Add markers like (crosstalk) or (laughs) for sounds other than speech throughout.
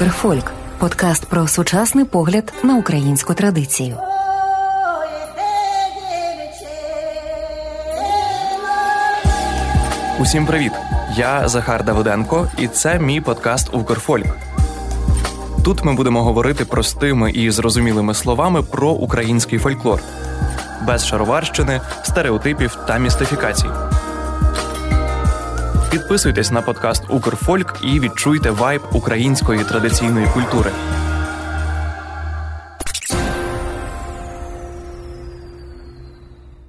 Укрфольк подкаст про сучасний погляд на українську традицію. Усім привіт! Я Захар Давиденко, і це мій подкаст Укрфольк. Тут ми будемо говорити простими і зрозумілими словами про український фольклор, без шароварщини, стереотипів та містифікацій. Підписуйтесь на подкаст Укрфольк і відчуйте вайб української традиційної культури.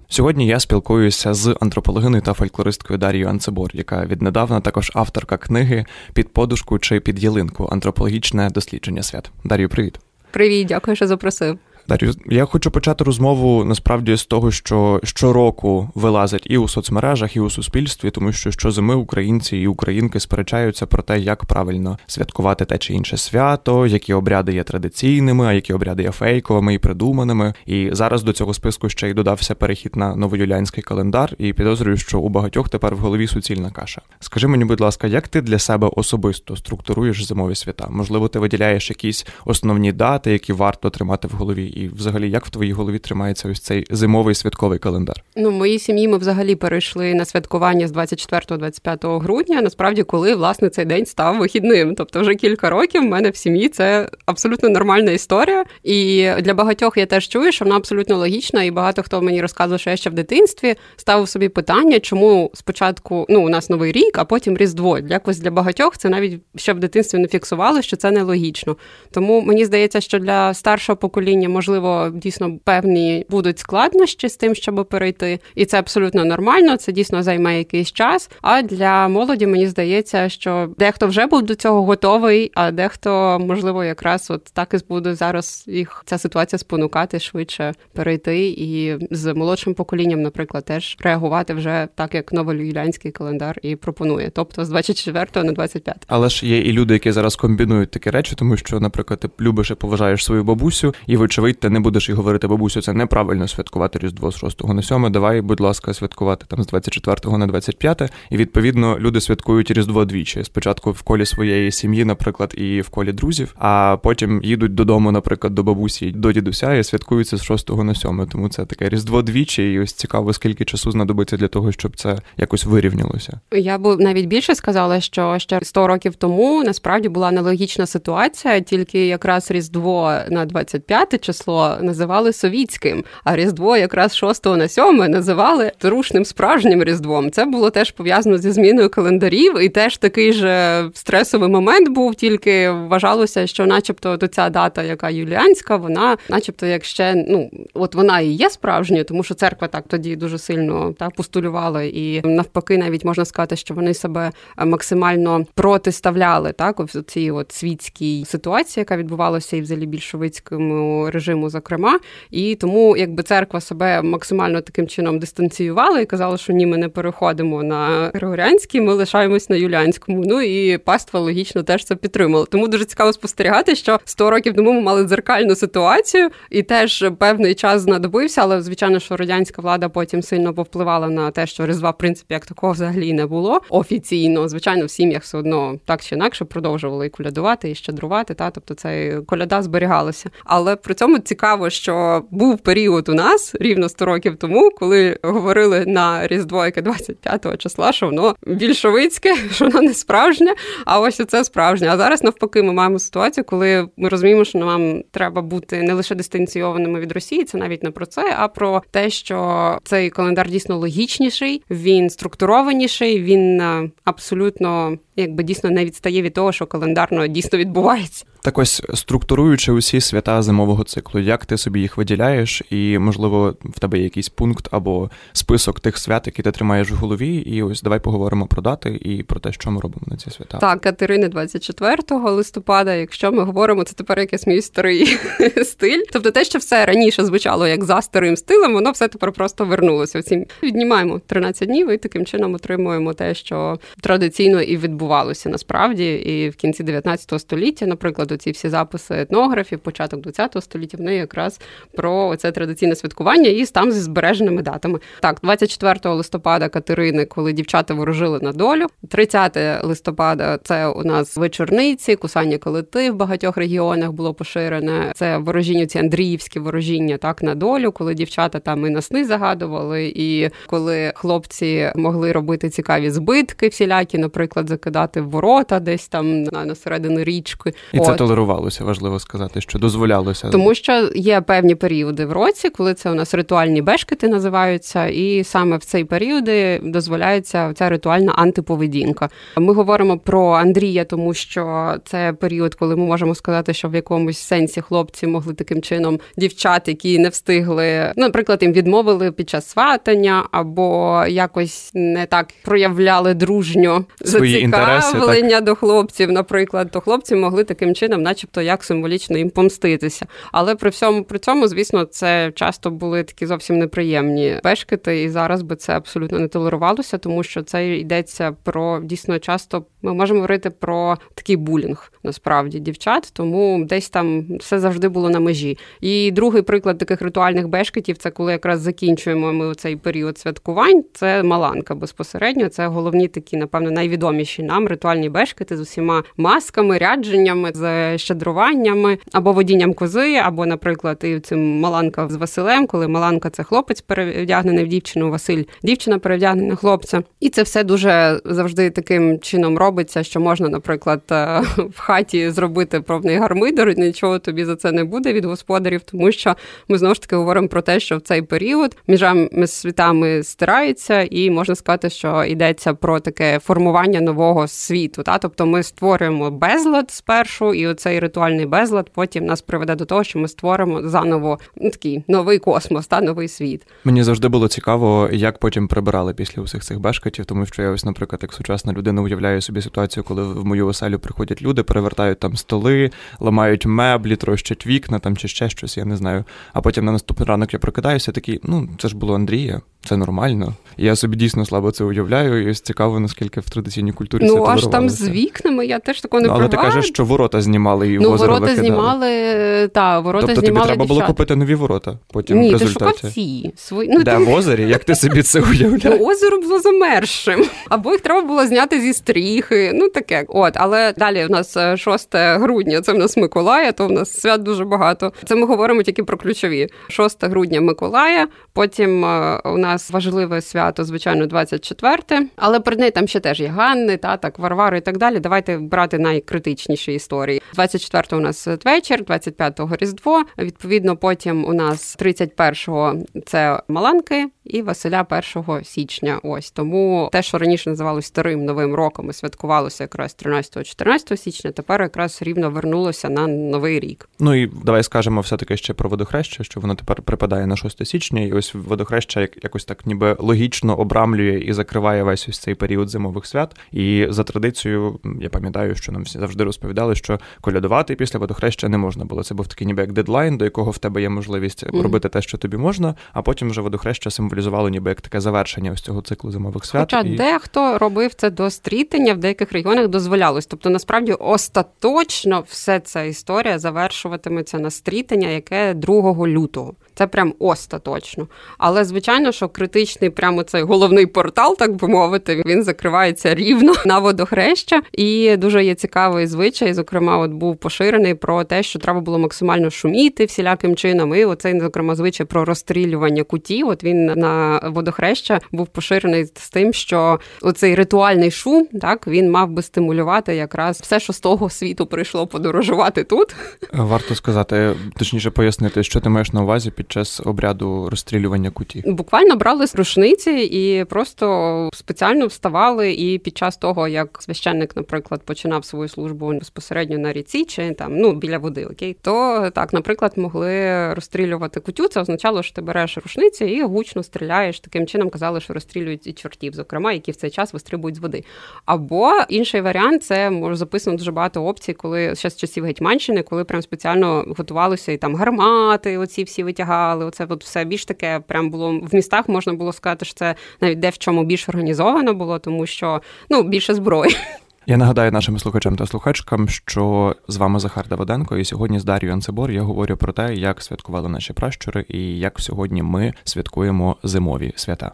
Сьогодні я спілкуюся з антропологиною та фольклористкою Дарією Анцебор, яка віднедавна також авторка книги під подушку чи під ялинку антропологічне дослідження свят. Дарію, привіт. Привіт, дякую, що запросив. Дар'ю, я хочу почати розмову насправді з того, що щороку вилазить і у соцмережах, і у суспільстві, тому що щозими українці і українки сперечаються про те, як правильно святкувати те чи інше свято, які обряди є традиційними, а які обряди є фейковими і придуманими. І зараз до цього списку ще й додався перехід на новоюлянський календар, і підозрюю, що у багатьох тепер в голові суцільна каша. Скажи мені, будь ласка, як ти для себе особисто структуруєш зимові свята? Можливо, ти виділяєш якісь основні дати, які варто тримати в голові і взагалі як в твоїй голові тримається ось цей зимовий святковий календар? Ну, в моїй сім'ї ми взагалі перейшли на святкування з 24-25 грудня. Насправді, коли власне цей день став вихідним. Тобто, вже кілька років в мене в сім'ї це абсолютно нормальна історія. І для багатьох я теж чую, що вона абсолютно логічна, і багато хто мені розказував, що я ще в дитинстві ставив собі питання, чому спочатку ну у нас новий рік, а потім різдво. Якось для багатьох це навіть ще в дитинстві не фіксували, що це нелогічно. Тому мені здається, що для старшого покоління можливо дійсно певні будуть складнощі з тим, щоб перейти, і це абсолютно нормально. Це дійсно займе якийсь час. А для молоді мені здається, що дехто вже був до цього готовий, а дехто можливо якраз от так і буде зараз їх ця ситуація спонукати швидше перейти, і з молодшим поколінням, наприклад, теж реагувати вже так, як новоюлянський календар і пропонує, тобто з 24 на 25. Але ж є і люди, які зараз комбінують такі речі, тому що, наприклад, ти любиш і поважаєш свою бабусю, і вочевидь, ти не будеш і говорити, бабусю, це неправильно святкувати Різдво з 6 на 7, Давай, будь ласка, святкувати там з 24 на 25. І відповідно люди святкують Різдво двічі. Спочатку в колі своєї сім'ї, наприклад, і в колі друзів, а потім їдуть додому, наприклад, до бабусі до дідуся і святкуються з 6 на 7. Тому це таке Різдво двічі, і ось цікаво, скільки часу знадобиться для того, щоб це якось вирівнялося. Я б навіть більше сказала, що ще 100 років тому насправді була аналогічна ситуація, тільки якраз Різдво на 25 число називали совітським, а Різдво якраз 6 на 7 називали трушним справжнім Різдвом. Це було теж пов'язано зі зміною календарів, і теж такий же стресовий момент був, тільки вважалося, що, начебто, то ця дата, яка юліанська, вона, начебто, як ще ну от вона і є справжньою, тому що церква так тоді дуже сильно так постулювала, і навпаки, навіть можна сказати, що вони себе максимально протиставляли так в цій от світській ситуації, яка відбувалася і взагалі більшовицькому режиму, зокрема. І тому, якби церква себе максимально таким чином дистанціювала і казала, що ні, ми не переходимо на Григоріанський, ми лишаємось на Юліанському. Ну і паства логічно теж це підтримала. Тому дуже цікаво спостерігати, що 100 років тому ми мали дзеркальну ситуацію, і теж певний час знадобився, але звичайно, що радянська влада потім сильно повпливала на те, що Різдва, в принципі, як такого взагалі не було офіційно. Звичайно, в сім'ях все одно так чи інакше продовжували і колядувати, і щедрувати. Та тобто це коляда зберігалася. Але при цьому цікаво, що був період у нас рівно 100 років тому, коли говорили на Різдво, яке 25 числа, що воно більшовицьке, (laughs) що воно не справжнє, а ось це справжнє. А зараз навпаки, ми маємо ситуацію, коли ми розуміємо, що нам треба бути не лише дистанційованими від Росії, це навіть не про це, а про те, що цей календар дійсно логічніший, він структурованіший, він е, абсолютно якби дійсно не відстає від того, що календарно дійсно відбувається. Так ось структуруючи усі свята зимового циклу, як ти собі їх виділяєш, і можливо в тебе є якийсь пункт або список тих свят, які ти тримаєш в голові, і ось давай поговоримо про дати і про те, що ми робимо на ці свята. Так, Катерини 24 листопада. Якщо ми говоримо, це тепер якийсь мій старий (laughs) стиль. Тобто, те, що все раніше звучало як за старим стилем, воно все тепер просто вернулося. Всім віднімаємо 13 днів і таким чином отримуємо те, що традиційно і відбувається відбувалося насправді. І в кінці 19 століття, наприклад, оці всі записи етнографів, початок 20 століття, вони якраз про це традиційне святкування і там зі збереженими датами. Так, 24 листопада Катерини, коли дівчата ворожили на долю. 30 листопада це у нас вечорниці, кусання колити в багатьох регіонах було поширене. Це ворожіння, ці Андріївські ворожіння так на долю, коли дівчата там і на сни загадували, і коли хлопці могли робити цікаві збитки, всілякі, наприклад, закидати в ворота десь там на середину річки. І От. це толерувалося, важливо сказати, що дозволялося. Тому що є певні періоди в році, коли це у нас ритуальні бешкети називаються, і саме в цей періоди дозволяється ця ритуальна антиповедінка. Ми говоримо про Андрія, тому що це період, коли ми можемо сказати, що в якомусь сенсі хлопці могли таким чином дівчат, які не встигли, ну, наприклад, їм відмовили під час сватання, або якось не так проявляли дружньо Свої зацікавлення інтереси, до хлопців, наприклад, то хлопці могли таким чином, начебто, як символічно їм помститися. Але при всьому при цьому, звісно, це часто були такі зовсім неприємні пешкити, і зараз би це абсолютно не толерувалося, тому що це йдеться про дійсно часто. Ми можемо говорити про такий булінг насправді дівчат, тому десь там все завжди було на межі. І другий приклад таких ритуальних бешкетів це коли якраз закінчуємо ми цей період святкувань. Це Маланка безпосередньо. Це головні такі, напевно, найвідоміші нам ритуальні бешкети з усіма масками, рядженнями, з щедруваннями або водінням кози, або, наприклад, і цим Маланка з Василем, коли Маланка це хлопець перевдягнений в дівчину, Василь, дівчина перевдягнена хлопця. І це все дуже завжди таким чином робиться, що можна, наприклад, е, в хаті зробити повний гармидер, нічого тобі за це не буде від господарів, тому що ми знову ж таки говоримо про те, що в цей період між світами стираються, і можна сказати, що йдеться про таке формування нового світу. Та? Тобто ми створюємо безлад спершу, і оцей ритуальний безлад потім нас приведе до того, що ми створимо заново ну, такий новий космос, та новий світ. Мені завжди було цікаво, як потім прибирали після усіх цих бешкетів, тому що я ось, наприклад, як сучасна людина уявляю собі ситуацію, коли в мою оселю приходять люди, перевертають там столи, ламають меблі, трощать вікна там чи ще щось, я не знаю. А потім на наступний ранок я прокидаюся, такий, ну це ж було Андрія, це нормально. Я собі дійсно слабо це уявляю, і ось цікаво, наскільки в традиційній культурі ну, це аж там з вікнами я теж такого не ну, Але ти кажеш, що ворота знімали і ну, озеро ворота викидали. знімали, та, ворота тобто знімали тобі треба дівчат. було купити нові ворота потім Ні, в результаті. ти шукав. Свої... Ну, Де, ти... в озері? Як ти собі це уявляєш? Ну, озеро було замерзшим. Або їх треба було зняти зі стріхи. Ну таке. От, але далі у нас 6 грудня, це в нас Миколая, то в нас свят дуже багато. Це ми говоримо тільки про ключові. 6 грудня Миколая, потім е, у нас важливе свято, звичайно, 24, але перед нею там ще теж є Ганни, та так, Варвари і так далі. Давайте брати найкритичніші історії. 24 у нас вечір, 25-го Різдво. Відповідно, потім у нас 31-го це Маланки і Василя 1 січня. Ось тому те, що раніше називалось старим новим роком, і святкувалося якраз 13-14 січня. Тепер якраз рівно вернулося на новий рік. Ну і давай скажемо все таки ще про водохреща, що воно тепер припадає на 6 січня, і ось водохреща як якось так, ніби логічно обрамлює і закриває весь ось цей період зимових свят. І за традицією, я пам'ятаю, що нам всі завжди розповідали, що колядувати після водохреща не можна було. Це був такий ніби як дедлайн, до якого в тебе є можливість mm-hmm. робити те, що тобі можна, а потім вже водохреща символізувало ніби як таке завершення ось цього циклу зимових свят. Хоча і... дехто робив це до стрітення, в деяких регіонах дозволялось. Тобто, насправді, остаточно все ця історія завершуватиметься на стрітення, яке 2 лютого. Це прям остаточно. Але звичайно, що критичний прямо цей головний портал, так би мовити, він закривається рівно на водохреща. І дуже є цікавий звичай. Зокрема, от був поширений про те, що треба було максимально шуміти всіляким чином. І оцей, зокрема, звичай про розстрілювання кутів. От він на водохреща був поширений з тим, що оцей ритуальний шум, так він мав би стимулювати якраз все, що з того світу прийшло подорожувати тут. Варто сказати, точніше пояснити, що ти маєш на увазі під час обряду розстрілювання куті? Буквально брали рушниці і просто спеціально вставали. І під час того, як священник, наприклад, починав свою службу безпосередньо на ріці чи там ну біля води, окей, то так, наприклад, могли розстрілювати кутю. Це означало, що ти береш рушниці і гучно стріляєш. Таким чином казали, що розстрілюють і чортів, зокрема, які в цей час вистрибують з води. Або інший варіант це може записано дуже багато опцій, коли ще з часів Гетьманщини, коли прям спеціально готувалися і там гармати, оці всі витягали. Оце от все більш таке прям було в містах. Можна було сказати, що це навіть де в чому більш організовано було, тому що ну більше зброї. Я нагадаю нашим слухачам та слухачкам, що з вами Захар Давиденко, і сьогодні з Дар'ю Анцебор я говорю про те, як святкували наші пращури і як сьогодні ми святкуємо зимові свята.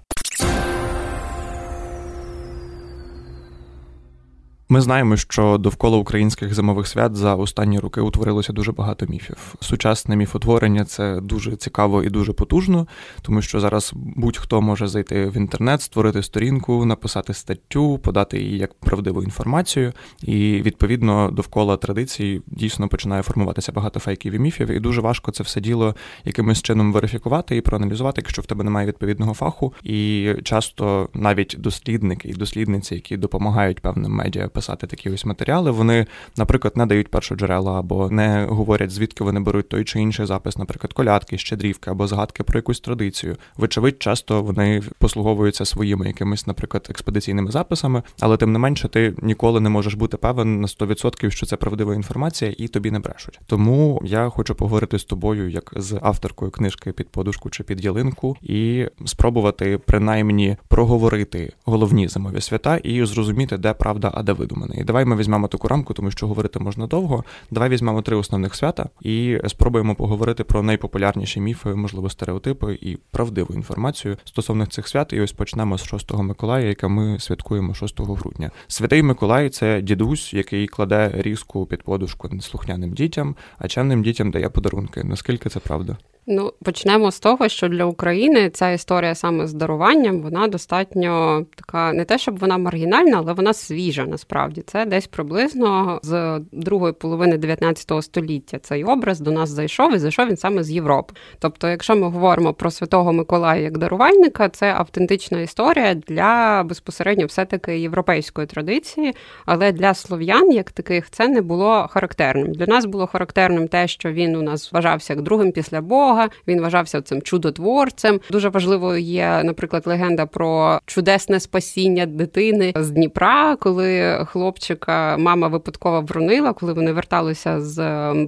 Ми знаємо, що довкола українських зимових свят за останні роки утворилося дуже багато міфів. Сучасне міфотворення це дуже цікаво і дуже потужно, тому що зараз будь-хто може зайти в інтернет, створити сторінку, написати статтю, подати її як правдиву інформацію. І відповідно довкола традицій дійсно починає формуватися багато фейків і міфів, і дуже важко це все діло якимось чином верифікувати і проаналізувати, якщо в тебе немає відповідного фаху. І часто навіть дослідники і дослідниці, які допомагають певним медіа писати такі ось матеріали, вони, наприклад, не дають першоджерела або не говорять, звідки вони беруть той чи інший запис, наприклад, колядки, щедрівки або згадки про якусь традицію. Вочевидь, часто вони послуговуються своїми якимись, наприклад, експедиційними записами, але тим не менше, ти ніколи не можеш бути певен на 100%, що це правдива інформація, і тобі не брешуть. Тому я хочу поговорити з тобою, як з авторкою книжки під подушку чи під ялинку, і спробувати принаймні проговорити головні зимові свята і зрозуміти, де правда, а де видумане. І давай ми візьмемо таку рамку, тому що говорити можна довго. Давай візьмемо три основних свята і спробуємо поговорити про найпопулярніші міфи, можливо, стереотипи і правдиву інформацію стосовно цих свят. І ось почнемо з 6 Миколая, яке ми святкуємо 6 грудня. Святий Миколай це дідусь, який кладе різку під подушку неслухняним дітям, а чемним дітям дає подарунки. Наскільки це правда? Ну, почнемо з того, що для України ця історія саме з даруванням, вона достатньо така, не те, щоб вона маргінальна, але вона свіжа насправді. Це десь приблизно з другої половини 19 століття цей образ до нас зайшов і зайшов він саме з Європи. Тобто, якщо ми говоримо про Святого Миколая як дарувальника, це автентична історія для безпосередньо все-таки європейської традиції, але для слов'ян, як таких, це не було характерним. Для нас було характерним те, що він у нас вважався як другим після Бога. Бога. Він вважався цим чудотворцем. Дуже важливою є, наприклад, легенда про чудесне спасіння дитини з Дніпра, коли хлопчика мама випадково вронила, коли вони верталися з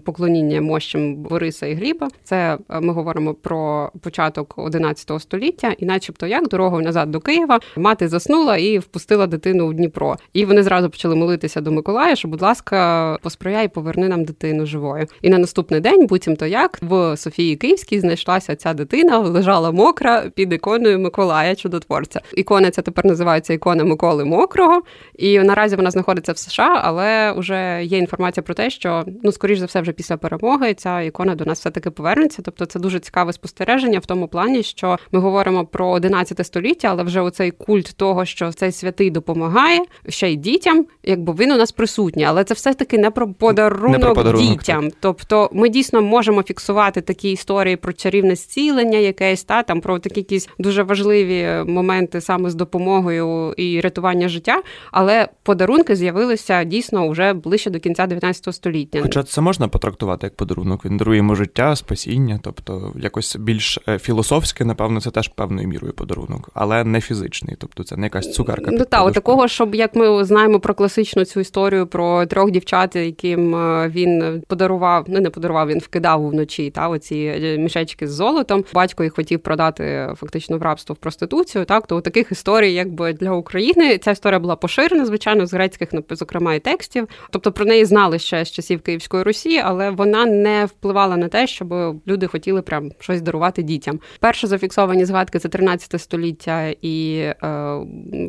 поклоніння мощам Бориса і Гліба. Це е, ми говоримо про початок 11 століття, і, начебто, як дорогою назад до Києва, мати заснула і впустила дитину у Дніпро. І вони зразу почали молитися до Миколая, що, будь ласка, посприяй, поверни нам дитину живою. І на наступний день, буцімто як в Софії Київ. Київській знайшлася ця дитина, лежала мокра під іконою Миколая Чудотворця. Ікона ця тепер називається ікона Миколи Мокрого, і наразі вона знаходиться в США, але вже є інформація про те, що ну скоріш за все, вже після перемоги ця ікона до нас все таки повернеться. Тобто, це дуже цікаве спостереження в тому плані, що ми говоримо про 11 століття, але вже оцей культ того, що цей святий допомагає ще й дітям, якби він у нас присутній, але це все таки не про подарунок, не про подарунок дітям. Так. Тобто, ми дійсно можемо фіксувати такі історії історії про чарівне зцілення, якесь та там про такі якісь дуже важливі моменти саме з допомогою і рятування життя. Але подарунки з'явилися дійсно вже ближче до кінця 19 століття. Хоча це можна потрактувати як подарунок. Він дарує йому життя, спасіння, тобто якось більш е, філософське, напевно, це теж певною мірою подарунок, але не фізичний, тобто це не якась цукерка. Ну так, такого, щоб як ми знаємо про класичну цю історію про трьох дівчат, яким е, він подарував, ну не подарував, він вкидав вночі та оці е, мішечки з золотом. Батько їх хотів продати фактично в рабство в проституцію. Так, то у таких історій, якби для України, ця історія була поширена, звичайно, з грецьких зокрема і текстів. Тобто про неї знали ще з часів Київської Русі, але вона не впливала на те, щоб люди хотіли прям щось дарувати дітям. Перші зафіксовані згадки це 13 століття і е,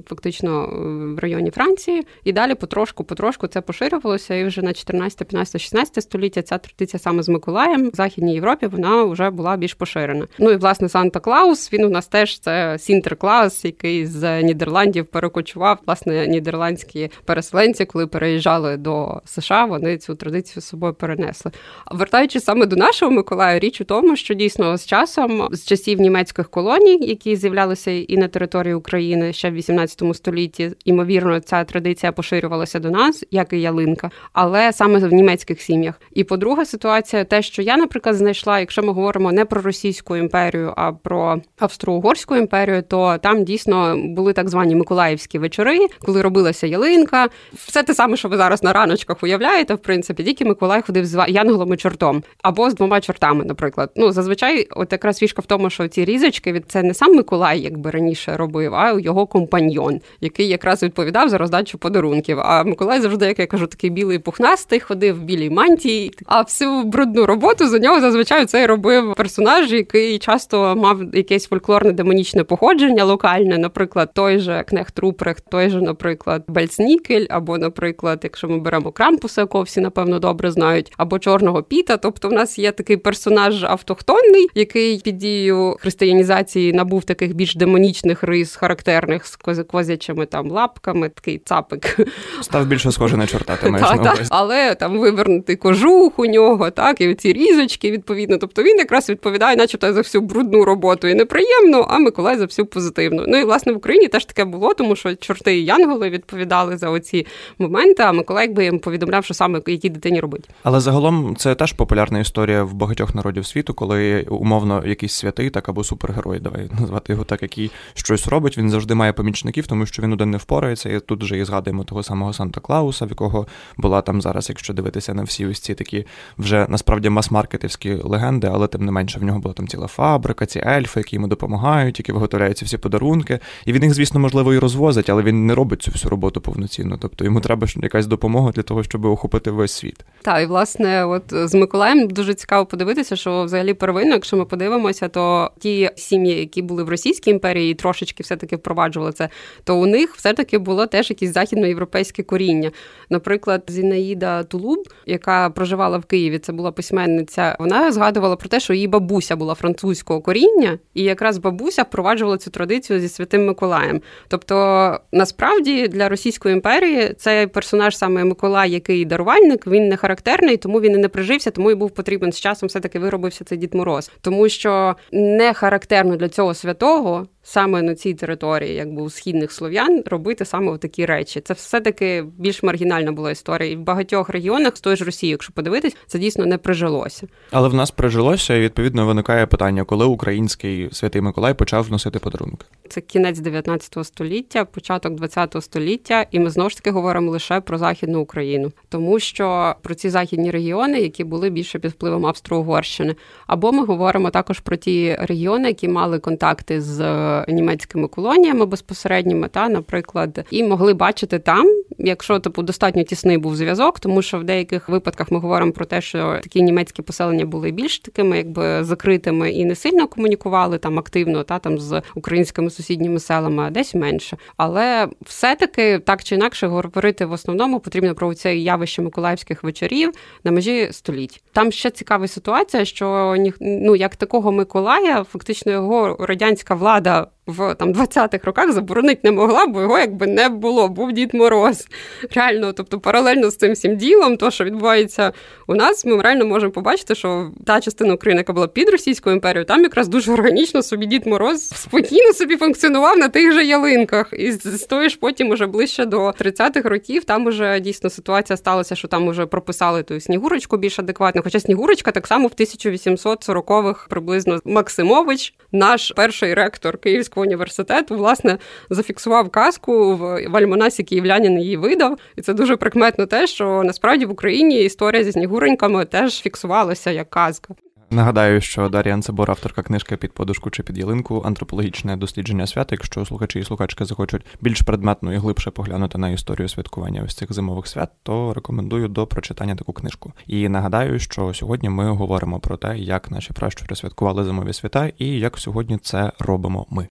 фактично в районі Франції. І далі потрошку, потрошку це поширювалося. І вже на 14, 15, 16 століття ця традиція саме з Миколаєм в Західній Європі вона вже була більш поширена. Ну і власне Санта Клаус він у нас теж це Сінтерклаус, який з Нідерландів перекочував. Власне, нідерландські переселенці, коли переїжджали до США, вони цю традицію з собою перенесли. Вертаючись саме до нашого Миколая, річ у тому, що дійсно з часом, з часів німецьких колоній, які з'являлися і на території України ще в 18 столітті, ймовірно, ця традиція поширювалася до нас, як і ялинка, але саме в німецьких сім'ях. І по-друге, ситуація, те, що я, наприклад, знайшла, якщо ми говоримо не про Російську імперію, а про Австро-Угорську імперію, то там дійсно були так звані Миколаївські вечори, коли робилася ялинка. Все те саме, що ви зараз на раночках уявляєте, в принципі, тільки Миколай ходив з янголом і чортом або з двома чортами, наприклад. Ну зазвичай, от якраз фішка в тому, що ці різочки від це не сам Миколай, якби раніше робив, а його компаньйон, який якраз відповідав за роздачу подарунків. А Миколай завжди, як я кажу, такий білий пухнастий, ходив в білій мантії, а всю брудну роботу за нього зазвичай цей робив персонаж, який часто мав якесь фольклорне демонічне походження локальне, наприклад, той же Кнехт Рупрехт, той же, наприклад, Бельцнікель, або, наприклад, якщо ми беремо Крампуса, якого всі напевно добре знають, або Чорного Піта. Тобто, в нас є такий персонаж автохтонний, який під дією християнізації набув таких більш демонічних рис, характерних з козячими там лапками, такий цапик. Став більше схожий на чорта, ти маєш на увазі. Але там вивернутий кожух у нього, так, і ці різочки, відповідно. Тобто він якраз відповідає, начебто, за всю брудну роботу і неприємну, а Миколай за всю позитивну. Ну і власне в Україні теж таке було, тому що чорти і янголи відповідали за оці моменти. А Миколай би їм повідомляв, що саме якій дитині робить. Але загалом це теж популярна історія в багатьох народів світу, коли умовно якийсь святий, так або супергерой, давай назвати його так, який щось робить. Він завжди має помічників, тому що він один не впорається. І тут вже і згадуємо того самого Санта Клауса, в якого була там зараз, якщо дивитися на всі ось ці такі вже насправді мас-маркетівські легенди, але тим не менше в нього була там ціла фабрика, ці ельфи, які йому допомагають, які виготовляють ці всі подарунки. І він їх, звісно, можливо, і розвозить, але він не робить цю всю роботу повноцінно. Тобто йому треба якась допомога для того, щоб охопити весь світ. Так, і власне, от з Миколаєм дуже цікаво подивитися, що взагалі первинно, якщо ми подивимося, то ті сім'ї, які були в Російській імперії, і трошечки все-таки впроваджували це, то у них все-таки було теж якісь західноєвропейське коріння. Наприклад, Зінаїда Тулуб, яка проживала в Києві, це була письменниця. Вона згадувала про те, що її бабуся була французького коріння, і якраз бабуся впроваджувала цю традицію зі святим Миколаєм. Тобто, насправді для Російської імперії цей персонаж саме Миколай, який дарувальник, він не характерний, тому він і не прижився, тому і був потрібен з часом. Все таки виробився цей Дід Мороз, тому що не характерно для цього святого саме на цій території, якби у східних слов'ян, робити саме такі речі. Це все-таки більш маргінальна була історія. І в багатьох регіонах з тої ж Росії, якщо подивитись, це дійсно не прижилося. Але в нас прижилося, і відповідно виникає питання, коли український святий Миколай почав носити подарунки. Це кінець 19 століття, початок 20 століття, і ми знову ж таки говоримо лише про західну Україну, тому що про ці західні регіони, які були більше під впливом Австро-Угорщини, або ми говоримо також про ті регіони, які мали контакти з німецькими колоніями безпосередніми, та, наприклад, і могли бачити там, якщо типу достатньо тісний був зв'язок, тому що в деяких випадках ми говоримо про те, що такі німецькі поселення були більш такими, якби закритими і не сильно комунікували там активно, та там з українськими сусідніми селами, а десь менше. Але все-таки так чи інакше говорити в основному потрібно про це явище миколаївських вечорів на межі століть. Там ще цікава ситуація, що ну, як такого Миколая, фактично його радянська влада в там 20-х роках заборонити не могла, бо його якби не було. Був Дід Мороз. Реально, тобто, паралельно з цим всім ділом, то що відбувається у нас, ми реально можемо побачити, що та частина України, яка була під Російською імперією, там якраз дуже органічно собі Дід Мороз спокійно собі функціонував на тих же ялинках. І з тої ж потім, уже ближче до 30-х років, там уже дійсно ситуація сталася, що там уже прописали ту снігурочку більш адекватно. Хоча Снігурочка так само в 1840-х приблизно Максимович, наш перший ректор Київського. Київського університету, власне, зафіксував казку в, в Альмонасі Київлянин її видав. І це дуже прикметно те, що насправді в Україні історія зі снігуреньками теж фіксувалася як казка. Нагадаю, що Дар'я Анцебор, авторка книжки під подушку чи під ялинку, антропологічне дослідження свята. Якщо слухачі і слухачки захочуть більш предметно і глибше поглянути на історію святкування ось цих зимових свят, то рекомендую до прочитання таку книжку. І нагадаю, що сьогодні ми говоримо про те, як наші пращури святкували зимові свята, і як сьогодні це робимо ми.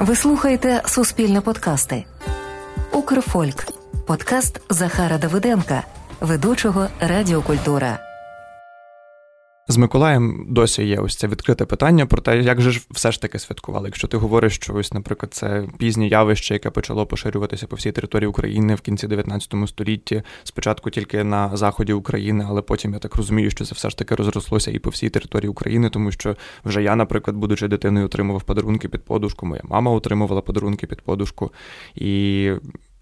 Ви слухаєте Суспільне подкасти. Укрфольк. Подкаст Захара Давиденка, ведучого Радіокультура. З Миколаєм досі є ось це відкрите питання про те, як же ж все ж таки святкували. Якщо ти говориш, що ось, наприклад, це пізнє явище, яке почало поширюватися по всій території України в кінці 19 столітті, спочатку тільки на заході України, але потім я так розумію, що це все ж таки розрослося і по всій території України, тому що вже я, наприклад, будучи дитиною, отримував подарунки під подушку, моя мама отримувала подарунки під подушку. І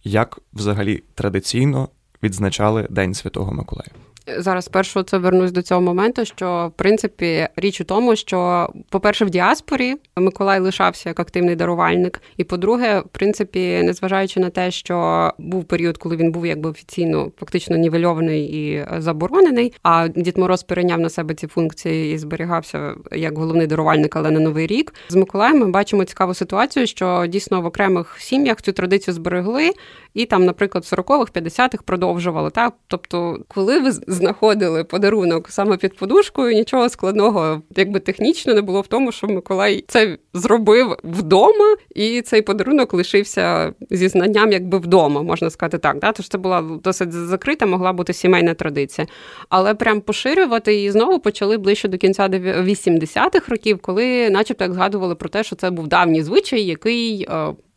як взагалі традиційно відзначали День Святого Миколая? Зараз спершу це вернусь до цього моменту, що в принципі річ у тому, що, по-перше, в діаспорі Миколай лишався як активний дарувальник, і по-друге, в принципі, незважаючи на те, що був період, коли він був якби офіційно фактично нівельований і заборонений, а Дід Мороз перейняв на себе ці функції і зберігався як головний дарувальник, але на новий рік. З Миколаєм ми бачимо цікаву ситуацію, що дійсно в окремих сім'ях цю традицію зберегли, і там, наприклад, в 40-х, 50-х продовжували. Так, тобто, коли ви знаходили подарунок саме під подушкою, нічого складного, якби технічно не було в тому, що Миколай це зробив вдома, і цей подарунок лишився зі знанням, якби вдома, можна сказати так. Да? Тож це була досить закрита, могла бути сімейна традиція. Але прям поширювати її знову почали ближче до кінця 80-х років, коли, начебто, як згадували про те, що це був давній звичай, який.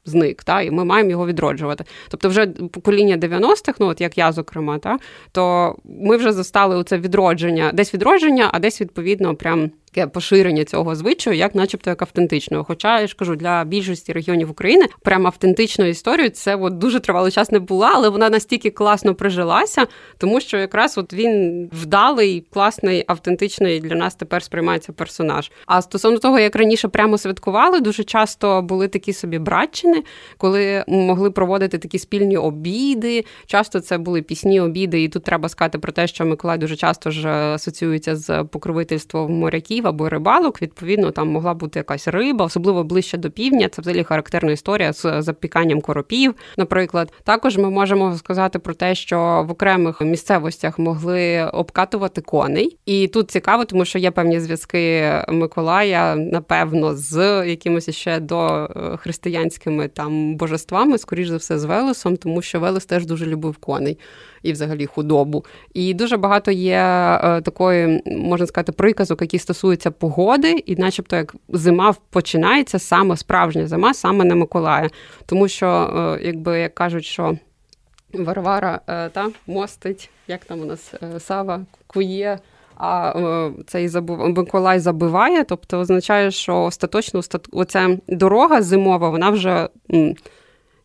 Зник, та, і ми маємо його відроджувати. Тобто, вже покоління 90-х, ну от як я, зокрема, та, то ми вже застали це відродження, десь відродження, а десь відповідно прям таке поширення цього звичаю, як, начебто, як автентичного. Хоча я ж кажу, для більшості регіонів України прям автентичною історією це от дуже тривалий час не була, але вона настільки класно прижилася, тому що якраз от він вдалий, класний, автентичний для нас тепер сприймається персонаж. А стосовно того, як раніше прямо святкували, дуже часто були такі собі братчини, коли могли проводити такі спільні обіди. Часто це були пісні обіди, і тут треба сказати про те, що Миколай дуже часто ж асоціюється з покровительством моряків ловів або рибалок, відповідно, там могла бути якась риба, особливо ближче до півдня. Це взагалі характерна історія з запіканням коропів. Наприклад, також ми можемо сказати про те, що в окремих місцевостях могли обкатувати коней, і тут цікаво, тому що є певні зв'язки Миколая, напевно, з якимось ще до е, християнськими там божествами, скоріш за все, з Велесом, тому що Велес теж дуже любив коней і взагалі худобу. І дуже багато є е, такої, можна сказати, приказок, які стосуються погоди, і, начебто, як зима починається саме справжня зима, саме на Миколая. Тому що, е, якби як кажуть, що Варвара е, та мостить, як там у нас Сава кує. А цей забув Миколай забиває, тобто означає, що остаточно оця дорога зимова, вона вже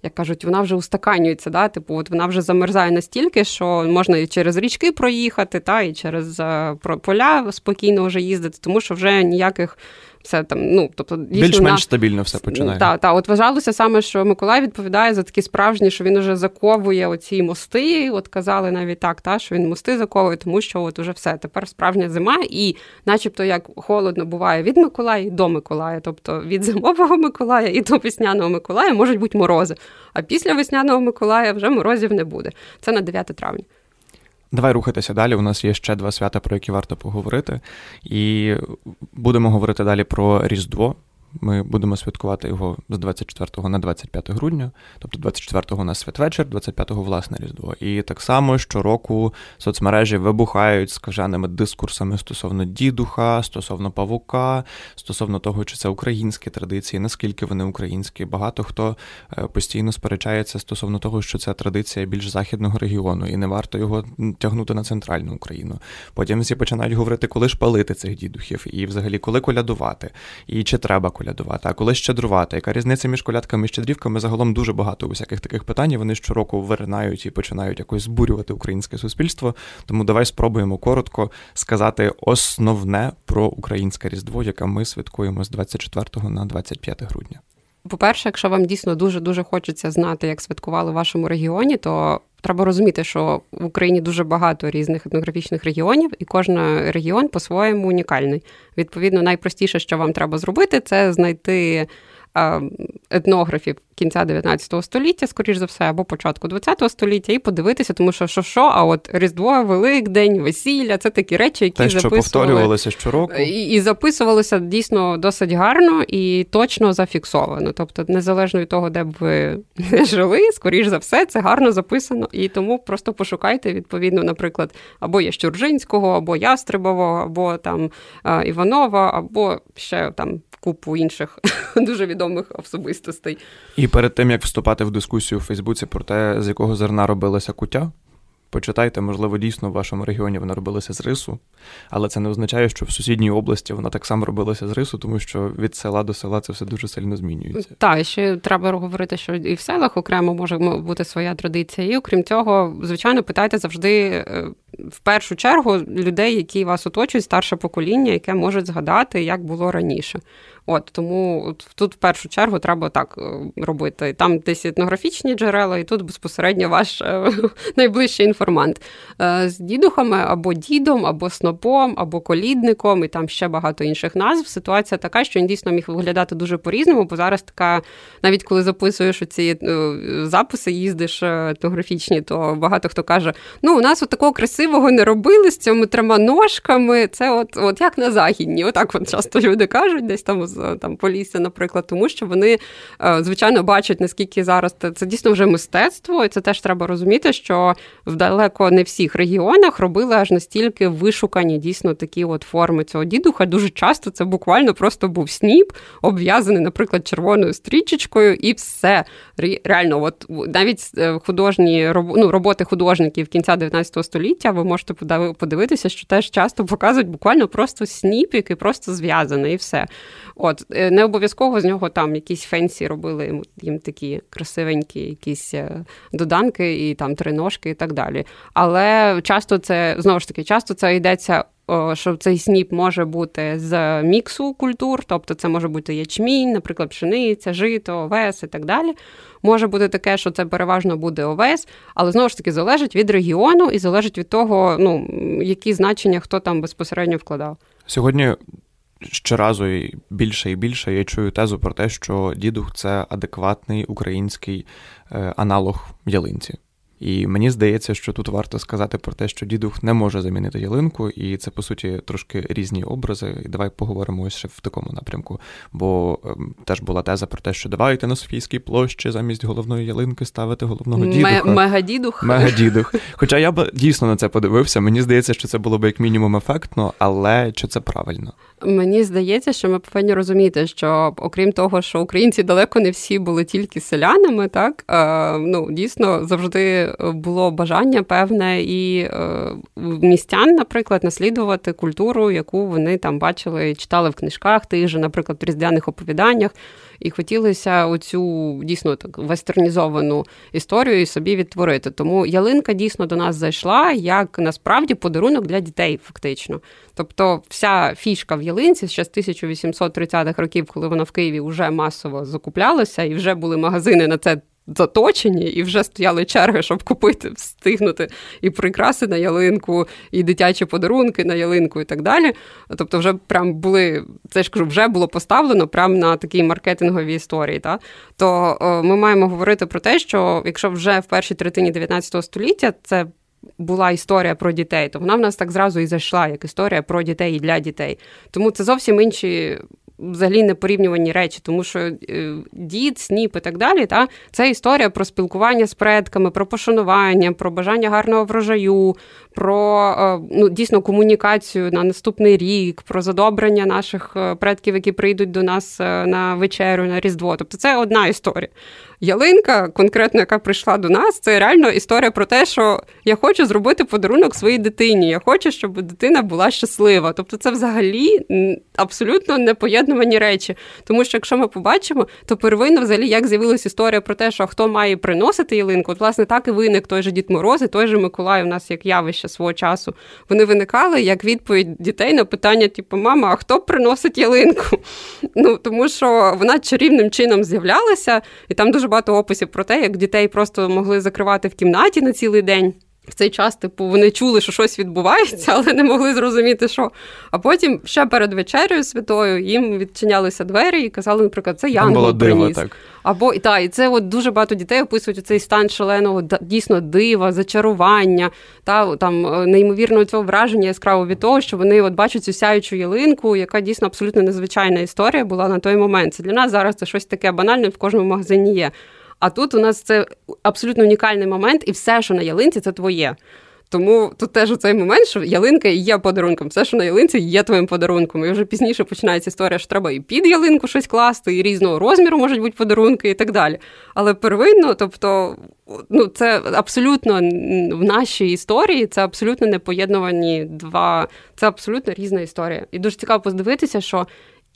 як кажуть, вона вже устаканюється, да? типу, от вона вже замерзає настільки, що можна і через річки проїхати, та, і через е, поля спокійно вже їздити, тому що вже ніяких все там, ну тобто більш-менш вона... стабільно все починає. Так, так. От вважалося саме, що Миколай відповідає за такі справжні, що він вже заковує оці мости. От казали навіть так, та що він мости заковує, тому що от уже все тепер справжня зима, і, начебто, як холодно буває від Миколая до Миколая, тобто від зимового Миколая і до весняного Миколая можуть бути морози. А після весняного Миколая вже морозів не буде. Це на 9 травня. Давай рухатися далі. У нас є ще два свята, про які варто поговорити. І будемо говорити далі про Різдво. Ми будемо святкувати його з 24 на 25 грудня, тобто 24-го у нас святвечір, 25-го власне Різдво. І так само щороку соцмережі вибухають скаженими дискурсами стосовно дідуха, стосовно павука, стосовно того, чи це українські традиції, наскільки вони українські. Багато хто е, постійно сперечається стосовно того, що це традиція більш західного регіону, і не варто його тягнути на центральну Україну. Потім всі починають говорити, коли ж палити цих дідухів, і взагалі коли колядувати, і чи треба колядувати, а коли щедрувати. Яка різниця між колядками і щедрівками? Загалом дуже багато усяких таких питань. Вони щороку виринають і починають якось збурювати українське суспільство. Тому давай спробуємо коротко сказати основне про українське різдво, яке ми святкуємо з 24 на 25 грудня. По-перше, якщо вам дійсно дуже дуже хочеться знати, як святкували в вашому регіоні, то треба розуміти, що в Україні дуже багато різних етнографічних регіонів, і кожен регіон по-своєму унікальний. Відповідно, найпростіше, що вам треба зробити, це знайти етнографів кінця 19 століття, скоріш за все, або початку 20 століття, і подивитися, тому що що, що, а от Різдво, Великдень, весілля це такі речі, які Те, що повторювалися щороку. І, і записувалися дійсно досить гарно і точно зафіксовано. Тобто, незалежно від того, де б ви (laughs) жили, скоріш за все, це гарно записано. І тому просто пошукайте, відповідно, наприклад, або Ящуржинського, або Ястребового, або там Іванова, або ще там купу інших (laughs) дуже відомих особистостей. І перед тим як вступати в дискусію у Фейсбуці про те, з якого зерна робилася куття. Почитайте, можливо, дійсно в вашому регіоні вона робилася з рису, але це не означає, що в сусідній області вона так само робилася з рису, тому що від села до села це все дуже сильно змінюється. Так, ще треба говорити, що і в селах окремо може бути своя традиція. І окрім цього, звичайно, питайте завжди е, в першу чергу людей, які вас оточують, старше покоління, яке може згадати, як було раніше. От тому от, тут в першу чергу треба так е, робити. Там десь етнографічні джерела, і тут безпосередньо ваш е, (laughs) найближчий інформант е, з дідухами або дідом, або снопом, або колідником, і там ще багато інших назв. Ситуація така, що він дійсно міг виглядати дуже по-різному, бо зараз така, навіть коли записуєш ці записи, їздиш етнографічні, то багато хто каже: ну у нас от такого красивого не робили з цими трьома ножками. Це от, от як на західні. Отак от часто люди кажуть, десь там з там Полісся, наприклад, тому що вони е, звичайно бачать, наскільки зараз це дійсно вже мистецтво, і це теж треба розуміти, що в далеко не всіх регіонах робили аж настільки вишукані дійсно такі от форми цього дідуха. Дуже часто це буквально просто був сніп, обв'язаний, наприклад, червоною стрічечкою, і все. Реально, от навіть е, художні ну, роботи художників кінця 19 століття, ви можете подивитися, що теж часто показують буквально просто сніп, який просто зв'язаний, і все. От е, не обов'язково з нього там якісь фенсі робили їм такі красивенькі, якісь е, доданки і там триножки і так далі. Але часто це знову ж таки, часто це йдеться. Що цей сніп може бути з міксу культур, тобто це може бути ячмінь, наприклад, пшениця, жито, овес і так далі. Може бути таке, що це переважно буде овес, але знову ж таки залежить від регіону і залежить від того, ну які значення хто там безпосередньо вкладав. Сьогодні щоразу більше і більше я чую тезу про те, що дідух це адекватний український е, аналог ялинці. І мені здається, що тут варто сказати про те, що дідух не може замінити ялинку, і це по суті трошки різні образи. І давай поговоримо ось ще в такому напрямку. Бо ем, теж була теза про те, що давайте на Софійській площі замість головної ялинки ставити головного дідуха. Мегадідух. Мегадідух. (laughs) Хоча я б дійсно на це подивився. Мені здається, що це було б як мінімум ефектно, але чи це правильно? Мені здається, що ми повинні розуміти, що окрім того, що українці далеко не всі були тільки селянами, так е, ну дійсно завжди було бажання певне і е, містян, наприклад, наслідувати культуру, яку вони там бачили, читали в книжках, тих же, наприклад, в різдвяних оповіданнях і хотілося оцю дійсно так вестернізовану історію собі відтворити. Тому ялинка дійсно до нас зайшла як насправді подарунок для дітей, фактично. Тобто, вся фішка в ялинці ще з 1830-х років, коли вона в Києві вже масово закуплялася, і вже були магазини на це заточені, і вже стояли черги, щоб купити, встигнути і прикраси на ялинку, і дитячі подарунки на ялинку, і так далі. Тобто, вже прям були, це ж кажу, вже було поставлено прямо на такій маркетинговій історії. Та? То о, ми маємо говорити про те, що якщо вже в першій третині 19 століття це. Була історія про дітей, то вона в нас так зразу і зайшла, як історія про дітей і для дітей. Тому це зовсім інші взагалі не порівнювані речі, тому що е, дід, сніп і так далі, та це історія про спілкування з предками, про пошанування, про бажання гарного врожаю, про е, ну, дійсно комунікацію на наступний рік, про задобрення наших е, предків, які прийдуть до нас на вечерю, на Різдво. Тобто це одна історія. Ялинка, конкретно, яка прийшла до нас, це реально історія про те, що я хочу зробити подарунок своїй дитині. Я хочу, щоб дитина була щаслива. Тобто, це взагалі абсолютно непоєднувані речі. Тому що, якщо ми побачимо, то первинно, взагалі, як з'явилася історія про те, що хто має приносити ялинку, от власне так і виник той же Дід Мороз, і той же Миколай у нас як явище свого часу. Вони виникали як відповідь дітей на питання, типу, мама, а хто приносить ялинку? (laughs) Ну тому що вона чарівним чином з'являлася, і там дуже багато описів про те, як дітей просто могли закривати в кімнаті на цілий день. В цей час, типу, вони чули, що щось відбувається, але не могли зрозуміти, що. А потім ще перед вечерею святою їм відчинялися двері і казали, наприклад, це Янгол приніс. так. Або і та, і це от дуже багато дітей описують цей стан шаленого дійсно дива, зачарування, та там е, неймовірного цього враження яскраво від того, що вони от бачать цю сяючу ялинку, яка дійсно абсолютно незвичайна історія була на той момент. Це для нас зараз це щось таке банальне в кожному магазині є. А тут у нас це абсолютно унікальний момент, і все, що на ялинці, це твоє. Тому тут теж у цей момент, що ялинка є подарунком. Все, що на ялинці, є твоїм подарунком. І вже пізніше починається історія, що треба і під ялинку щось класти, і різного розміру можуть бути подарунки, і так далі. Але первинно, тобто, ну це абсолютно в нашій історії, це абсолютно непоєднувані два, це абсолютно різна історія. І дуже цікаво подивитися, що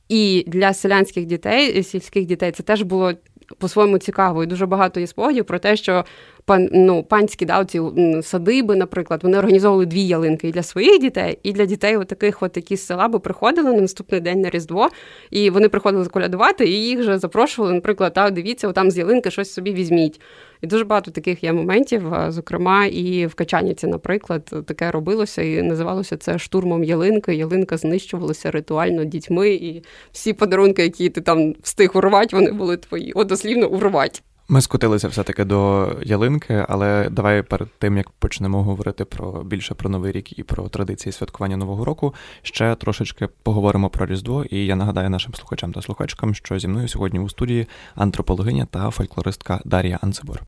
і для селянських дітей, сільських дітей, це теж було по-своєму цікаво. І дуже багато є спогадів про те, що пан, ну, панські да, ці садиби, наприклад, вони організовували дві ялинки і для своїх дітей, і для дітей, от таких, от, які з села бо приходили на наступний день на Різдво, і вони приходили колядувати, і їх вже запрошували, наприклад, та дивіться, там з ялинки щось собі візьміть. І дуже багато таких є моментів. Зокрема, і в Качаніці, наприклад, таке робилося, і називалося це штурмом ялинки. Ялинка знищувалася ритуально дітьми, і всі подарунки, які ти там встиг урвати, вони були твої. От дослівно урвати. Ми скотилися все-таки до ялинки, але давай перед тим як почнемо говорити про більше про новий рік і про традиції святкування нового року, ще трошечки поговоримо про Різдво. І я нагадаю нашим слухачам та слухачкам, що зі мною сьогодні у студії антропологиня та фольклористка Дар'я Анцебор.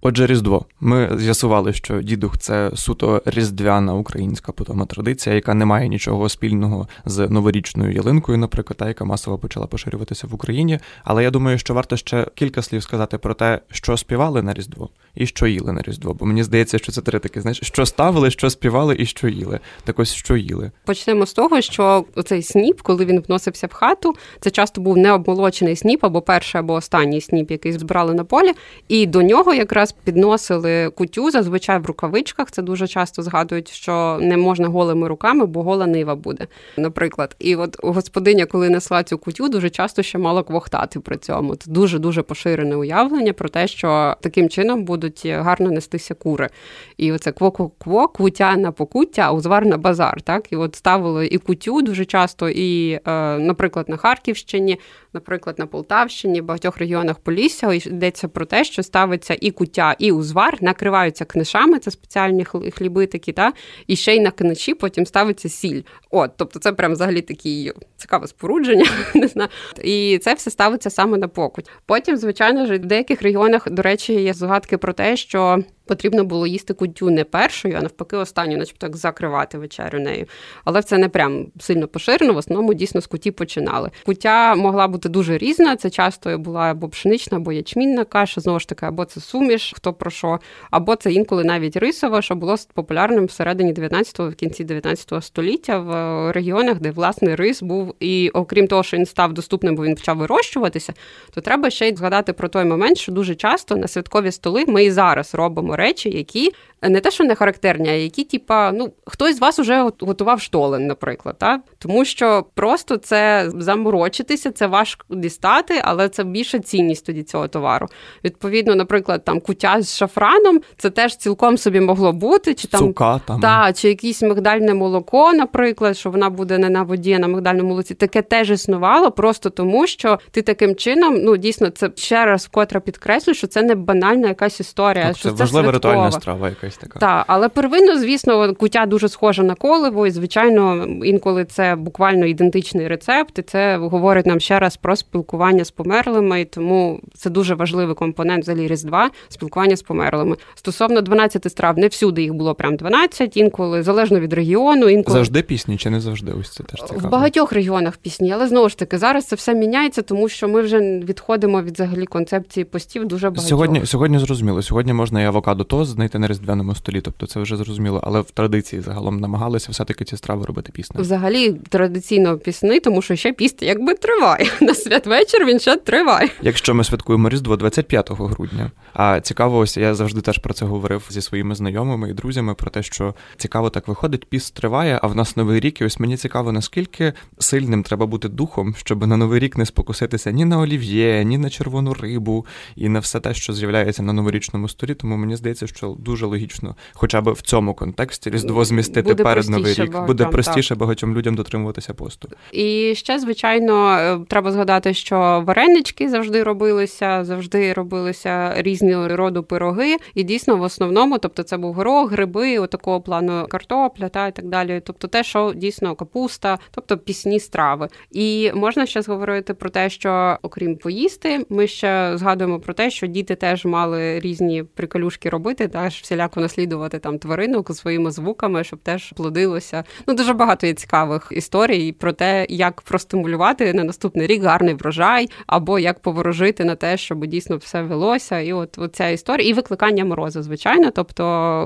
Отже, Різдво. Ми з'ясували, що дідух це суто різдвяна українська потома традиція, яка не має нічого спільного з новорічною ялинкою, наприклад, та яка масово почала поширюватися в Україні. Але я думаю, що варто ще кілька слів сказати про те, що співали на Різдво і що їли на Різдво. Бо мені здається, що це три таки, знаєш, що ставили, що співали і що їли. Так ось що їли. Почнемо з того, що цей сніп, коли він вносився в хату, це часто був необмолочений сніп або перший, або останній сніп, який збирали на полі, і до нього якраз підносили кутю, зазвичай в рукавичках. Це дуже часто згадують, що не можна голими руками, бо гола нива буде, наприклад. І от господиня, коли несла цю кутю, дуже часто ще мала квохтати при цьому. Це дуже дуже поширене уявлення про те, що таким чином будуть гарно нестися кури. І оце кво-кво-кво, кутя на покуття, узвар на базар. Так, і от ставили і кутю дуже часто, і, е, наприклад, на Харківщині, наприклад, на Полтавщині, в багатьох регіонах Полісся йдеться про те, що ставиться і кутя, і узвар, накриваються книшами, це спеціальні хліби такі, та, і ще й на книші потім ставиться сіль. От, тобто це прям взагалі такі цікаве спорудження. (laughs) не знаю. І це все ставиться саме на покуть. Потім, звичайно ж, в деяких регіонах, до речі, є згадки про те, що потрібно було їсти кутю не першою, а навпаки, останню, начебто так закривати вечерю нею. Але це не прям сильно поширено. В основному дійсно з куті починали. Кутя могла бути дуже різна. Це часто була або пшенична, або ячмінна каша, знову ж таки, або це суміш, хто про що, або це інколи навіть рисова, що було популярним всередині 19-го, в кінці 19 століття в регіонах, де власне рис був. І окрім того, що він став доступним, бо він почав вирощуватися, то треба ще й згадати про той момент, що дуже часто на святкові столи ми і зараз робимо речі, які не те, що не характерні, а які, типа, ну хтось з вас вже готував штолен, наприклад, та тому що просто це заморочитися, це важко дістати, але це більша цінність тоді цього товару. Відповідно, наприклад, там кутя з шафраном, це теж цілком собі могло бути, чи там Цука, там. Та, чи якесь мигдальне молоко, наприклад, що вона буде не на воді, а на мигдальному молоці. Таке теж існувало, просто тому що ти таким чином, ну дійсно, це ще раз вкотре підкреслю, що це не банальна якась історія. Так, що це важлива ритуальна страва якась така. Так, але первинно, звісно, кутя дуже схожа на коливо, і звичайно, інколи це буквально ідентичний рецепт, і це говорить нам ще раз про спілкування з померлими, і тому це дуже важливий компонент взагалі Різдва спілкування з померлими. Стосовно 12 страв, не всюди їх було прям 12, інколи залежно від регіону. Інколи завжди пісні чи не завжди? Ось це теж цікаво. в багатьох регіонах пісні, але знову ж таки зараз це все міняється, тому що ми вже відходимо від взагалі концепції постів. Дуже багатьох. сьогодні. Сьогодні зрозуміло. Сьогодні можна і авокадо тост знайти на різдвяному столі, тобто це вже зрозуміло. Але в традиції загалом намагалися все-таки ці страви робити пісни. Взагалі традиційно пісни, тому що ще піст якби триває. (laughs) На святвечір він ще триває. Якщо ми святкуємо Різдво 25 грудня. А цікаво, ось я завжди теж про це говорив зі своїми знайомими і друзями про те, що цікаво так виходить, піст триває, а в нас новий рік. І ось мені цікаво, наскільки сильним треба бути духом, щоб на новий рік не спокуситися ні на олів'є, ні на червону рибу, і на все те, що з'являється на новорічному столі. Тому мені здається, що дуже логічно, хоча б в цьому контексті різдво змістити буде перед новий рік, багатьом, буде простіше так. багатьом людям дотримуватися посту. І ще, звичайно, е, треба згадати, що варенички завжди робилися, завжди робилися різні різні роду пироги, і дійсно в основному, тобто це був горох, гриби, отакого плану картопля, та і так далі. Тобто, те, що дійсно капуста, тобто пісні страви. І можна ще говорити про те, що окрім поїсти, ми ще згадуємо про те, що діти теж мали різні приколюшки робити, теж всіляко наслідувати там тваринок своїми звуками, щоб теж плодилося. Ну дуже багато є цікавих історій про те, як простимулювати на наступний рік гарний врожай, або як поворожити на те, щоб дійсно все велося. І от, от ця історія, і викликання морозу, звичайно. Тобто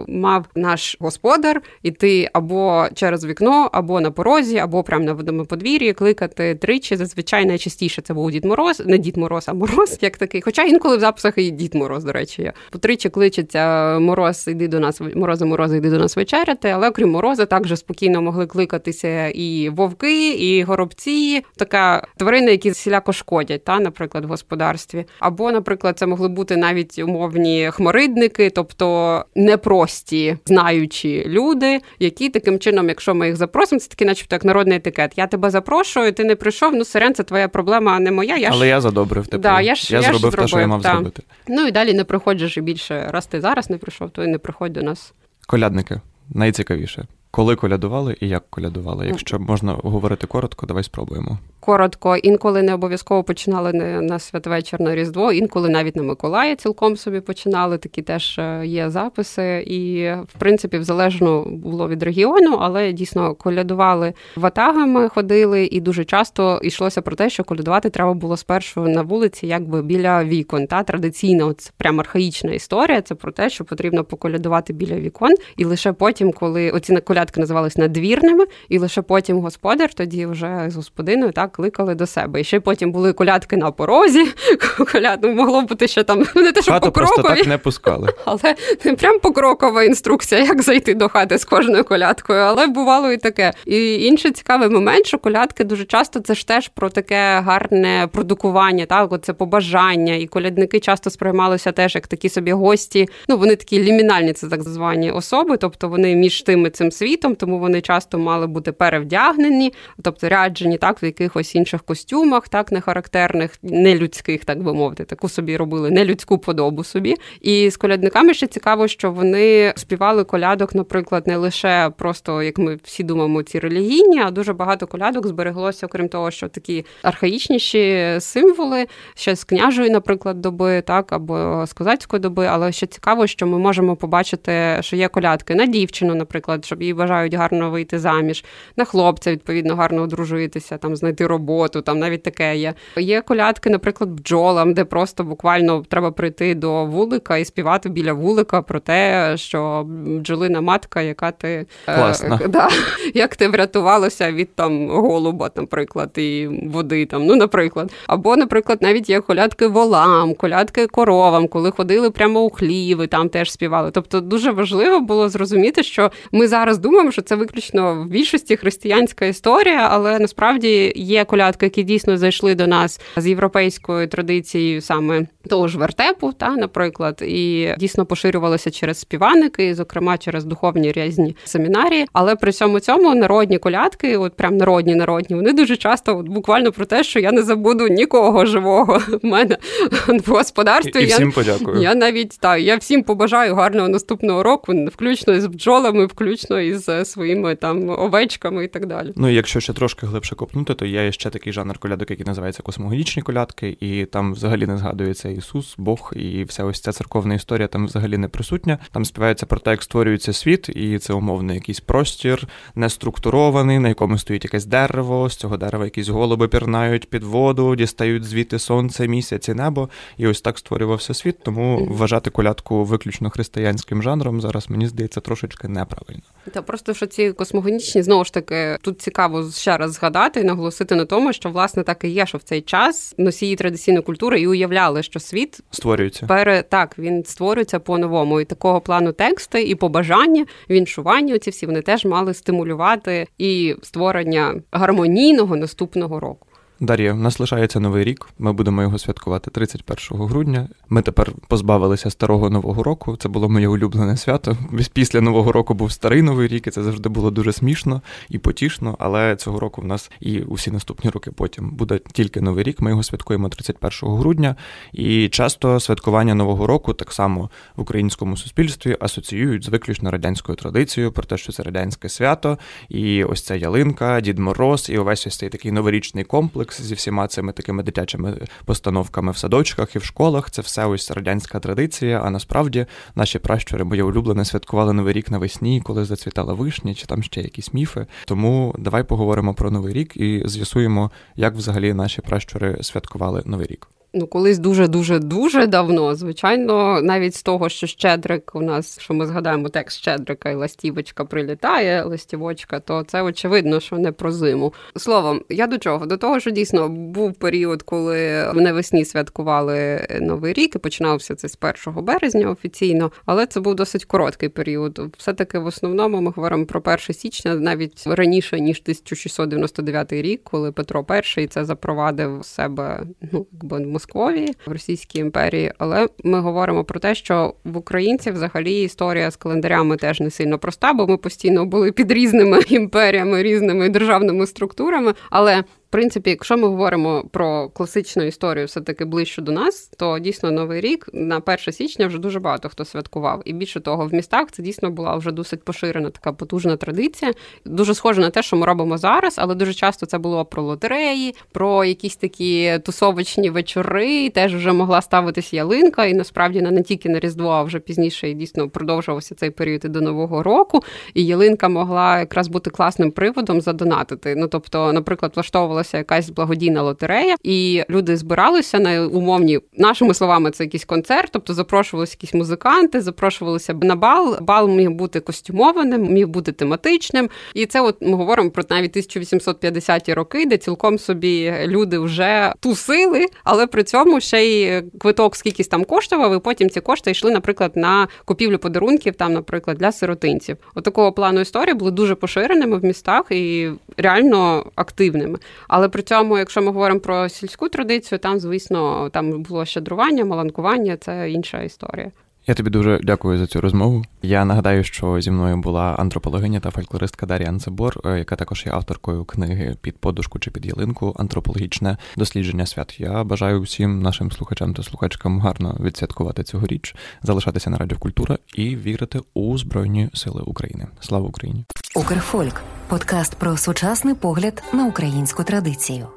мав наш господар іти або через вікно, або на порозі, або прямо на водому подвір'ї, кликати тричі. Зазвичай найчастіше це був Дід Мороз, не Дід Мороз, а мороз, як такий. Хоча інколи в записах і Дід Мороз, до речі, є. Потричі кличеться мороз, йди до нас, морози, морози, йди до нас вечеряти. Але окрім мороза, також спокійно могли кликатися і вовки, і горобці, така тварини, які всіляко шкодять, та, наприклад, в господарстві. Або, наприклад, це могли бути навіть умовні хмаридники, тобто непрості знаючі люди, які таким чином, якщо ми їх запросимо, це такий, начебто, як народний етикет. Я тебе запрошую, ти не прийшов. Ну, сирен, це твоя проблема, а не моя. Я Але ж... я задобрив тебе. Да, я ж, я, я зробив те, що я мав та. зробити. Ну і далі не приходиш і більше. Раз ти зараз не прийшов, то і не приходь до нас. Колядники найцікавіше. Коли колядували і як колядували? Якщо можна говорити коротко, давай спробуємо. Коротко, інколи не обов'язково починали на святвечір на Різдво, інколи навіть на Миколая цілком собі починали. Такі теж е, є записи. І, в принципі, залежно було від регіону, але дійсно колядували ватагами, ходили, і дуже часто йшлося про те, що колядувати треба було спершу на вулиці, якби біля вікон. Та традиційна, це прям архаїчна історія. Це про те, що потрібно поколядувати біля вікон, і лише потім, коли оці колядки називались надвірними, і лише потім господар тоді вже з господиною так кликали до себе. І ще потім були колядки на порозі. (laughs) Коляд, ну, могло бути ще там не те, що Хату просто так не пускали. (laughs) Але не прям покрокова інструкція, як зайти до хати з кожною колядкою, але бувало і таке. І інший цікавий момент, що колядки дуже часто це ж теж про таке гарне продукування, так оце побажання. І колядники часто сприймалися теж як такі собі гості. Ну вони такі лімінальні, це так звані особи, тобто вони між тими цим світом, тому вони часто мали бути перевдягнені, тобто ряджені так в якихось інших костюмах, так нехарактерних, нелюдських, так би мовити, таку собі робили нелюдську подобу собі. І з колядниками ще цікаво, що вони співали колядок, наприклад, не лише просто як ми всі думаємо, ці релігійні, а дуже багато колядок збереглося, окрім того, що такі архаїчніші символи ще з княжої, наприклад, доби, так або з козацької доби. Але ще цікаво, що ми можемо побачити, що є колядки на дівчину, наприклад, щоб їй бажають гарно вийти заміж, на хлопця відповідно гарно одружитися, там знайти роботу, там навіть таке є. Є колядки, наприклад, бджолам, де просто буквально треба прийти до вулика і співати біля вулика про те, що бджолина матка, яка ти Класно. Е, (laughs) да, як ти врятувалася від там голуба, наприклад, і води там, ну, наприклад. Або, наприклад, навіть є колядки волам, колядки коровам, коли ходили прямо у хліви, там теж співали. Тобто дуже важливо було зрозуміти, що ми зараз думаємо, що це виключно в більшості християнська історія, але насправді є колядки, які дійсно зайшли до нас з європейською традицією саме того ж вертепу, та, наприклад, і дійсно поширювалися через співаники, зокрема через духовні різні семінарії. Але при цьому цьому народні колядки, от прям народні народні, вони дуже часто от, буквально про те, що я не забуду нікого живого (laughs) в мене в господарстві. І, і всім я, подякую. Я навіть так, я всім побажаю гарного наступного року, включно з бджолами, включно із своїми там овечками і так далі. Ну і якщо ще трошки глибше копнути, то є ще такий жанр колядок, який називається космологічні колядки, і там взагалі не згадується Ісус, Бог, і вся ось ця церковна історія там взагалі не присутня. Там співається про те, як створюється світ, і це умовно якийсь простір, неструктурований, на якому стоїть якесь дерево. З цього дерева якісь голуби пірнають під воду, дістають звідти сонце, місяць і небо. І ось так створювався світ. Тому вважати колядку виключно християнським жанром зараз мені здається трошечки неправильно. Та просто що ці космогонічні знову ж таки тут цікаво ще раз згадати і наголосити на тому, що власне так і є, що в цей час носії традиційної культури і уявляли, що світ створюється пере так. Він створюється по-новому. І такого плану тексти, і побажання, віншування. Ці всі вони теж мали стимулювати і створення гармонійного наступного року. Дар'я, в нас лишається новий рік. Ми будемо його святкувати 31 грудня. Ми тепер позбавилися старого нового року. Це було моє улюблене свято. Після нового року був старий новий рік, і це завжди було дуже смішно і потішно. Але цього року в нас і усі наступні роки потім буде тільки новий рік. Ми його святкуємо 31 грудня. І часто святкування нового року так само в українському суспільстві асоціюють з виключно радянською традицією про те, що це радянське свято, і ось ця ялинка, Дід Мороз, і увесь ось цей такий новорічний комплекс зі всіма цими такими дитячими постановками в садочках і в школах. Це все ось радянська традиція. А насправді наші пращури, моє улюблене, святкували новий рік навесні, коли зацвітала вишня, чи там ще якісь міфи. Тому давай поговоримо про новий рік і з'ясуємо, як взагалі наші пращури святкували новий рік. Ну, колись дуже дуже дуже давно. Звичайно, навіть з того, що Щедрик у нас, що ми згадаємо текст Щедрика і ластівочка прилітає, ластівочка, то це очевидно, що не про зиму. Словом, я до чого? До того, що дійсно був період, коли в навесні святкували новий рік і починався це з 1 березня офіційно, але це був досить короткий період. Все таки в основному ми говоримо про 1 січня, навіть раніше ніж 1699 рік, коли Петро І це запровадив себе, ну якби Московії в Російській імперії, але ми говоримо про те, що в українців взагалі історія з календарями теж не сильно проста, бо ми постійно були під різними (laughs) імперіями, різними державними структурами. Але принципі, якщо ми говоримо про класичну історію, все таки ближче до нас, то дійсно новий рік на 1 січня вже дуже багато хто святкував. І більше того, в містах це дійсно була вже досить поширена така потужна традиція. Дуже схоже на те, що ми робимо зараз, але дуже часто це було про лотереї, про якісь такі тусовочні вечори. Теж вже могла ставитися ялинка, і насправді не тільки на різдво, а вже пізніше і дійсно продовжувався цей період і до нового року. І ялинка могла якраз бути класним приводом задонатити. Ну тобто, наприклад, влаштовувала проводилася якась благодійна лотерея, і люди збиралися на умовні нашими словами. Це якийсь концерт, тобто запрошувалися якісь музиканти, запрошувалися на бал. Бал міг бути костюмованим, міг бути тематичним. І це, от ми говоримо про навіть 1850-ті роки, де цілком собі люди вже тусили, але при цьому ще й квиток скількись там коштував, і потім ці кошти йшли, наприклад, на купівлю подарунків, там, наприклад, для сиротинців. Отакого плану історії були дуже поширеними в містах і реально активними. Але при цьому, якщо ми говоримо про сільську традицію, там, звісно, там було щедрування, маланкування це інша історія. Я тобі дуже дякую за цю розмову. Я нагадаю, що зі мною була антропологиня та фольклористка Дар'я Анцебор, е, яка також є авторкою книги під подушку чи під ялинку Антропологічне дослідження свят. Я бажаю всім нашим слухачам та слухачкам гарно відсвяткувати цьогоріч, залишатися на радіо Культура і вірити у Збройні Сили України. Слава Україні! Укрфольк подкаст про сучасний погляд на українську традицію.